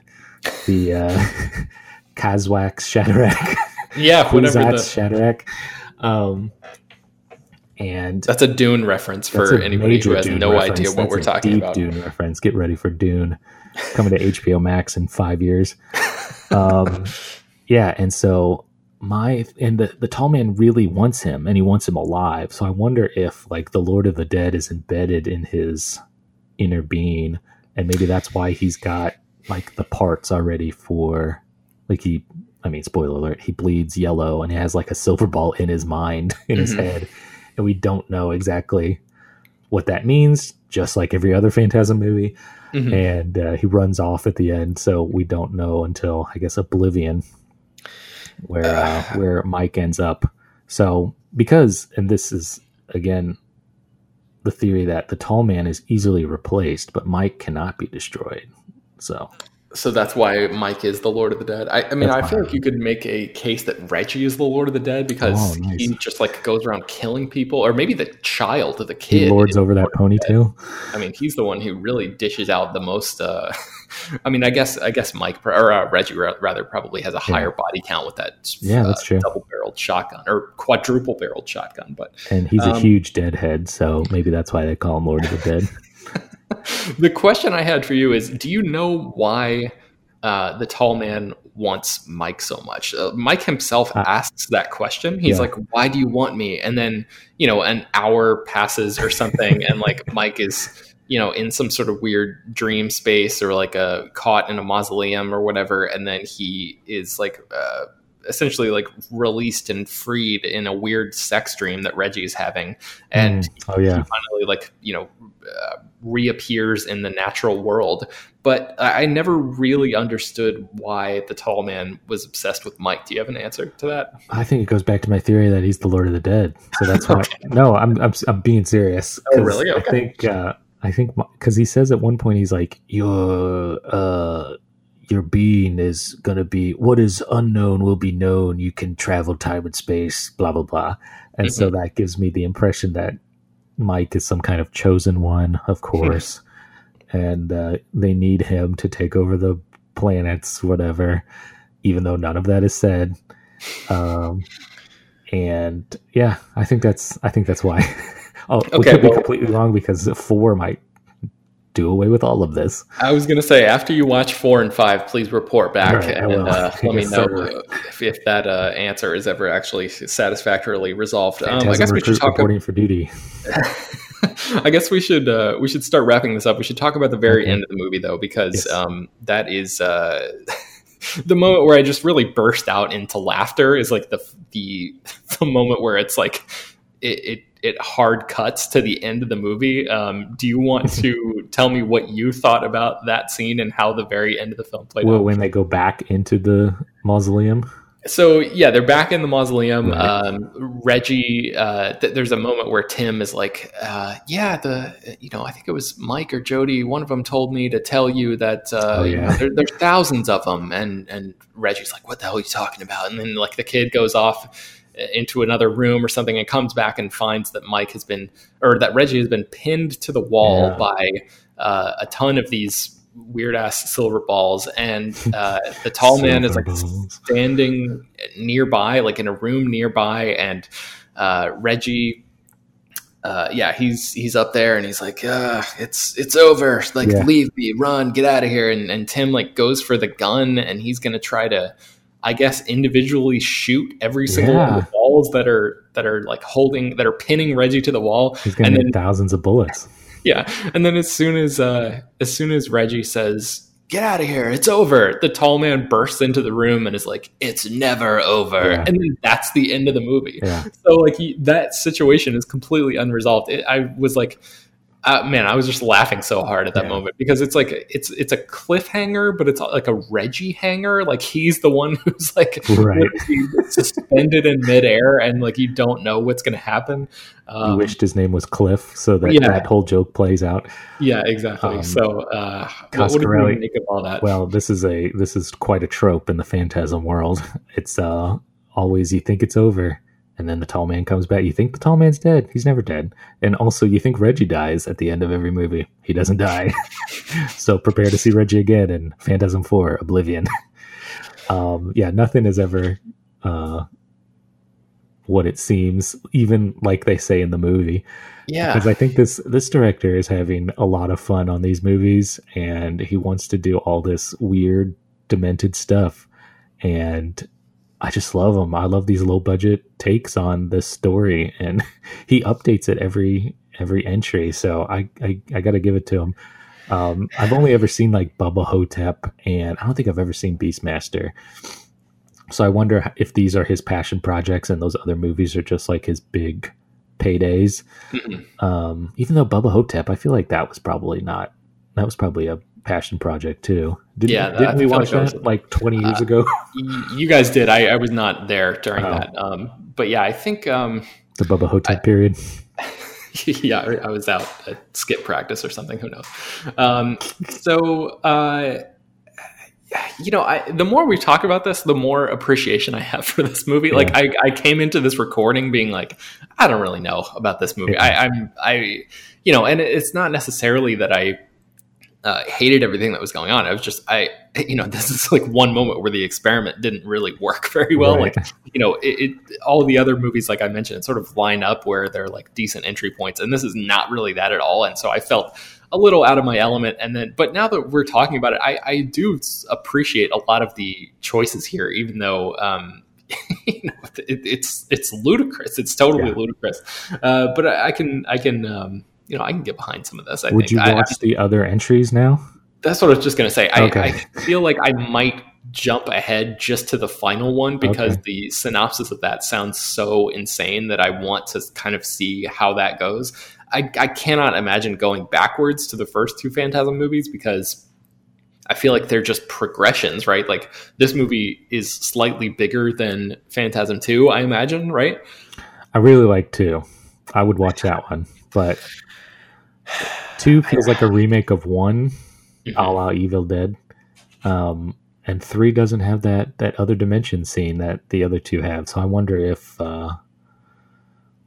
The uh, [LAUGHS] Kazwax Shadrach, yeah, [LAUGHS] whatever. The, Shadrach, um, and that's a Dune reference for anybody who has Dune no reference. idea what That's we're talking deep about. Dune reference. Get ready for Dune coming to [LAUGHS] HBO Max in five years. Um, yeah, and so my and the the tall man really wants him, and he wants him alive. So I wonder if like the Lord of the Dead is embedded in his inner being, and maybe that's why he's got like the parts already for like he. I mean, spoiler alert: he bleeds yellow, and he has like a silver ball in his mind, [LAUGHS] in his Mhm. head, and we don't know exactly what that means. Just like every other Phantasm movie, Mhm. and uh, he runs off at the end, so we don't know until I guess Oblivion, where uh, [SIGHS] where Mike ends up. So because, and this is again the theory that the tall man is easily replaced, but Mike cannot be destroyed. So so that's why Mike is the Lord of the Dead. I, I mean, that's I feel like you could make a case that Reggie is the Lord of the Dead because oh, nice. he just like goes around killing people, or maybe the child of the kid he lords over that ponytail. I mean, he's the one who really dishes out the most. Uh, [LAUGHS] I mean, I guess I guess Mike or uh, Reggie rather probably has a higher yeah. body count with that. Yeah, that's uh, true. Double barreled shotgun or quadruple barreled shotgun, but and he's um, a huge deadhead, so maybe that's why they call him Lord of the Dead. [LAUGHS] the question I had for you is: Do you know why? uh, the tall man wants Mike so much. Uh, Mike himself uh, asks that question. He's yeah. like, "Why do you want me?" And then you know, an hour passes or something, and like [LAUGHS] Mike is you know in some sort of weird dream space or like a caught in a mausoleum or whatever, and then he is like. Essentially like released and freed in a weird sex dream that Reggie is having, and mm. oh yeah, finally like you know uh, reappears in the natural world. But I never really understood why the tall man was obsessed with Mike. Do you have an answer to that? I think it goes back to my theory that he's the Lord of the Dead. So that's why. okay. No, I'm, I'm I'm being serious. Oh, really? Okay. I think uh, I think because he says at one point he's like your uh your being is gonna be what is unknown will be known. You can travel time and space. Blah blah blah. And mm-hmm. so that gives me the impression that Mike is some kind of chosen one, of [LAUGHS] course, and uh, they need him to take over the planets, whatever. Even though none of that is said, um, and yeah, I think that's I think that's why. [LAUGHS] oh, okay, we could well, be completely wrong because four might do away with all of this. I was going to say, after you watch four and five, please report back right, and uh, [LAUGHS] let me know so. if, if, that uh, answer is ever actually satisfactorily resolved. Um, I guess we should talk reporting for duty. [LAUGHS] I guess we should uh, we should start wrapping this up. We should talk about the very okay. end of the movie though, because yes. um, that is uh, [LAUGHS] the moment where I just really burst out into laughter. Is like the the the moment where it's like it, it it hard cuts to the end of the movie. Um, do you want [LAUGHS] to tell me what you thought about that scene and how the very end of the film played well, out? when they go back into the mausoleum. So yeah, they're back in the mausoleum. Right. Um, Reggie, uh, th- there's a moment where Tim is like, uh, "Yeah, the you know, I think it was Mike or Jody. One of them told me to tell you that uh, oh, yeah. you know, there, there's thousands of them." And and Reggie's like, "What the hell are you talking about?" And then like the kid goes off into another room or something and comes back and finds that Mike has been or that Reggie has been pinned to the wall yeah. by uh, a ton of these weird ass silver balls and uh, the tall [LAUGHS] man is like balls. standing nearby like in a room nearby and uh, Reggie uh, yeah, he's he's up there and he's like, uh, it's it's over. Like, yeah. leave me, run, get out of here. And and Tim like goes for the gun and he's gonna try to I guess individually shoot every single yeah. one of the balls that are that are like holding that are pinning Reggie to the wall. He's gonna and then, thousands of bullets. [LAUGHS] Yeah, and then as soon as uh, as soon as Reggie says, "Get out of here, it's over," the tall man bursts into the room and is like, "It's never over," yeah. and then that's the end of the movie. Yeah. So like he, that situation is completely unresolved. It, I was like uh, man, I was just laughing so hard at that yeah. moment because it's like it's it's a cliffhanger, but it's like a Reggie hanger. Like he's the one [LAUGHS] who's like right. suspended in midair, and like you don't know what's going to happen. Um, he wished his name was Cliff, so that yeah. that whole joke plays out. Yeah, exactly. Um, so, uh, what, what do you make of all that? Well, this is a this is quite a trope in the phantasm world. [LAUGHS] It's uh, always you think it's over, and then the tall man comes back. You think the tall man's dead. He's never dead. And also, you think Reggie dies at the end of every movie. He doesn't die. [LAUGHS] so prepare to see Reggie again in Phantasm 4 Oblivion. [LAUGHS] um, yeah, nothing is ever uh, what it seems, even like they say in the movie. Yeah. Because I think this this director is having a lot of fun on these movies and he wants to do all this weird, demented stuff. And I just love him. I love these low budget takes on this story, and [LAUGHS] he updates it every every entry. So I I, I got to give it to him. Um, I've only ever seen like Bubba Ho-Tep, and I don't think I've ever seen Beastmaster. So I wonder if these are his passion projects, and those other movies are just like his big paydays. Um, even though Bubba Ho-Tep, I feel like that was probably not. That was probably a passion project too. Didn't, yeah, didn't we watch like that was, like 20 years uh, ago? you guys did. I, I, was not there during oh. that. Um, but yeah, I think um, the Bubba Ho-Tep period. [LAUGHS] yeah, I was out at skip practice or something. Who knows? Um, so, uh, you know, I, the more we talk about this, the more appreciation I have [LAUGHS] for this movie. Yeah. Like, I, I came into this recording being like, I don't really know about this movie. Yeah. I, I'm, I, you know, and it's not necessarily that I uh, hated everything that was going on. I was just, I, you know, [LAUGHS] this is like one moment where the experiment didn't really work [LAUGHS] very well. Right. Like, you know, it, it, all the other movies, like I mentioned, sort of line up where they're like decent entry points, and this is not really that at all. And so I felt a little out of my element. And then, but now that we're talking about it, I, I do appreciate a lot of the choices here, even though, um, [LAUGHS] you know, it, it's it's ludicrous. It's totally yeah. ludicrous. Uh, but I, I, can I can um, you know, I can get behind some of this. I Would think. you watch I, the other entries now? That's what I was just going to say. I, okay. I, feel like I might jump ahead just to the final one because okay. the synopsis of that sounds so insane that I want to kind of see how that goes. I, I cannot imagine going backwards to the first two Phantasm movies because I feel like they're just progressions, right? Like this movie is slightly bigger than Phantasm 2, I imagine, right? I really like 2. I would watch that one, but Two [SIGHS] feels like a remake of one, mm-hmm. a la Evil Dead. Um, and three doesn't have that that other dimension scene that the other two have. So I wonder if uh,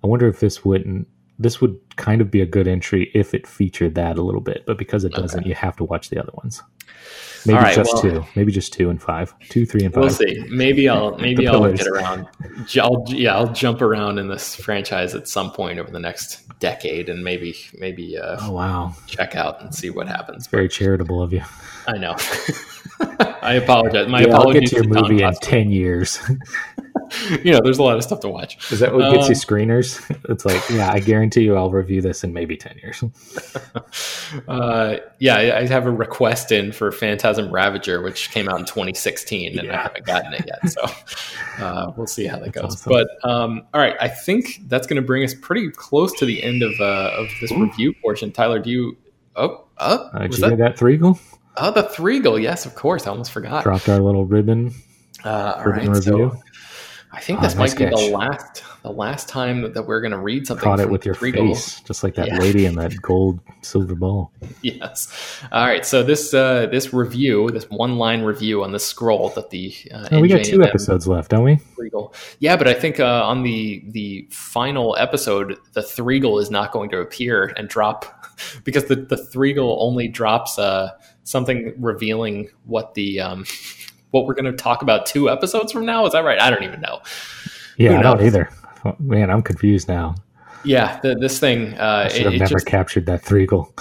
I wonder if this wouldn't this would kind of be a good entry if it featured that a little bit, but because it doesn't, okay. you have to watch the other ones. Maybe right, just well, two. Maybe just two and five. Two, three, and five. We'll see. Maybe I'll maybe I'll pillars. get around. I'll, yeah, I'll jump around in this franchise at some point over the next decade, and maybe maybe uh, oh wow, check out and see what happens. Very but, charitable of you. I know. [LAUGHS] I apologize. My yeah, apologies. I'll get to your movie in ten years. [LAUGHS] you know, there's a lot of stuff to watch. Is that what gets you um, screeners? [LAUGHS] It's like, yeah, I guarantee you, I'll review this in maybe ten years. [LAUGHS] uh, yeah, I have a request in for Phantasm Ravager, which came out in 2016, and yeah. I haven't gotten it yet. So [LAUGHS] uh, we'll see how that goes. Awesome. But um, all right, I think that's going to bring us pretty close to the end of uh, of this Ooh. review portion. Tyler, do you? Oh, oh, uh, did you that? that Threegle? Oh, the Threegle. Yes, of course. I almost forgot. Dropped our little ribbon. Uh, all ribbon right, review. So I think this oh, nice might be the last the last time that, we're going to read something. Caught it with your face, just like that yeah. lady in that gold silver ball. [LAUGHS] Yes. All right. So this uh, this review, this one line review on the scroll that the uh, oh, we got two episodes left, don't we? Threegle. Yeah, but I think uh, on the the final episode, the Threegle is not going to appear and drop [LAUGHS] because the the Threegle only drops uh, something revealing what the um, [LAUGHS] what we're going to talk about two episodes from now. Is that right? I don't even know. Yeah, I don't either. Man, I'm confused now. Yeah, the, this thing. Uh, I should have it, never just, captured that threegle.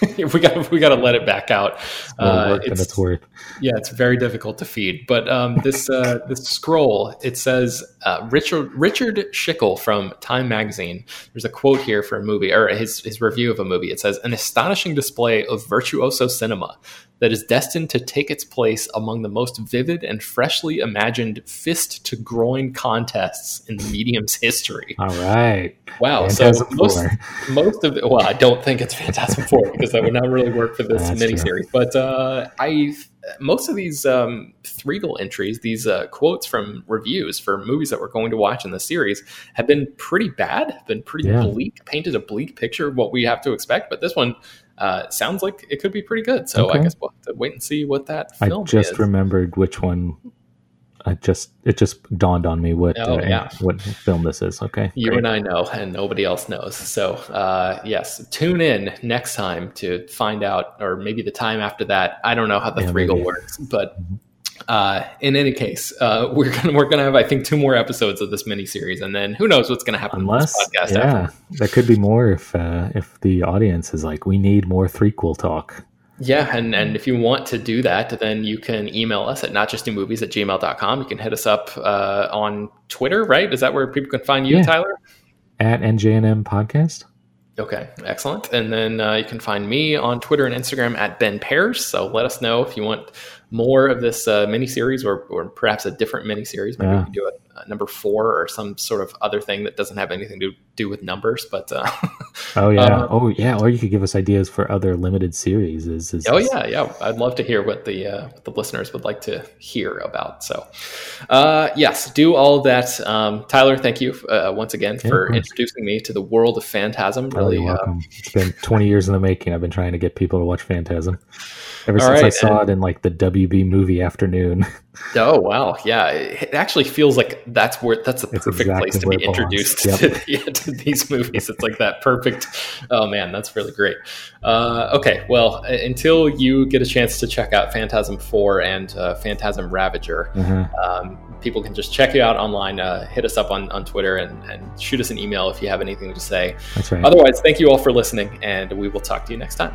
[LAUGHS] we got we got to let it back out. Uh, it's, it's, worth. Yeah, it's very difficult to feed. But um, this uh, [LAUGHS] this scroll it says uh, Richard Richard Schickel from Time Magazine. There's a quote here for a movie or his his review of a movie. It says an astonishing display of virtuoso cinema that is destined to take its place among the most vivid and freshly imagined fist to groin contests in the medium's [LAUGHS] history. All right. Wow. Phantasm so most, most of it, well, I don't think it's Phantasm 4 because that would not really work for this [LAUGHS] That's miniseries. True. But uh, I most of these um, Threegle entries, these uh, quotes from reviews for movies that we're going to watch in the series, have been pretty bad, been pretty yeah. bleak, painted a bleak picture of what we have to expect. But this one uh, sounds like it could be pretty good. So okay. I guess we'll have to wait and see what that film is. I just is. remembered which one. I just it just dawned on me what oh, uh, yeah. what film this is. Okay, you great. and I know, and nobody else knows. So uh, yes, tune in next time to find out, or maybe the time after that. I don't know how the yeah, Threegle works, but mm-hmm. Uh, in any case, uh, [LAUGHS] we're gonna we're gonna have I think two more episodes of this mini series, and then who knows what's gonna happen Unless, podcast yeah, after. there could be more if uh, if the audience is like, we need more threequel talk. Yeah, and, and if you want to do that, then you can email us at notjustnewmovies at gmail.com. You can hit us up uh, on Twitter, right? Is that where people can find you, yeah. Tyler? At NJNM Podcast. Okay, excellent. And then uh, you can find me on Twitter and Instagram at Ben Pears. So let us know if you want more of this uh, miniseries or, or perhaps a different mini series. Maybe yeah. we can do a, a, number four or some sort of other thing that doesn't have anything to do with numbers. But uh, [LAUGHS] oh yeah, um, oh yeah, or you could give us ideas for other limited series. Is, is oh yeah, yeah. I'd love to hear what the uh, what the listeners would like to hear about. So uh, yes, do all that. Um, Tyler, thank you uh, once again yeah, for introducing me to the world of Phantasm. Oh, really, uh, it's been 20 years in the making. I've been trying to get people to watch Phantasm ever All since right. I saw and, it in like the WB movie afternoon. [LAUGHS] Oh wow, yeah, it actually feels like that's where that's the perfect exactly place to be introduced yep. to, the, [LAUGHS] to, these movies. It's like that perfect. Oh man, that's really great. Uh, okay, well, until you get a chance to check out Phantasm Four and uh, Phantasm Ravager, mm-hmm. um, people can just check you out online. Uh, hit us up on, on Twitter and, and shoot us an email if you have anything to say. That's right. Otherwise, thank you all for listening, and we will talk to you next time.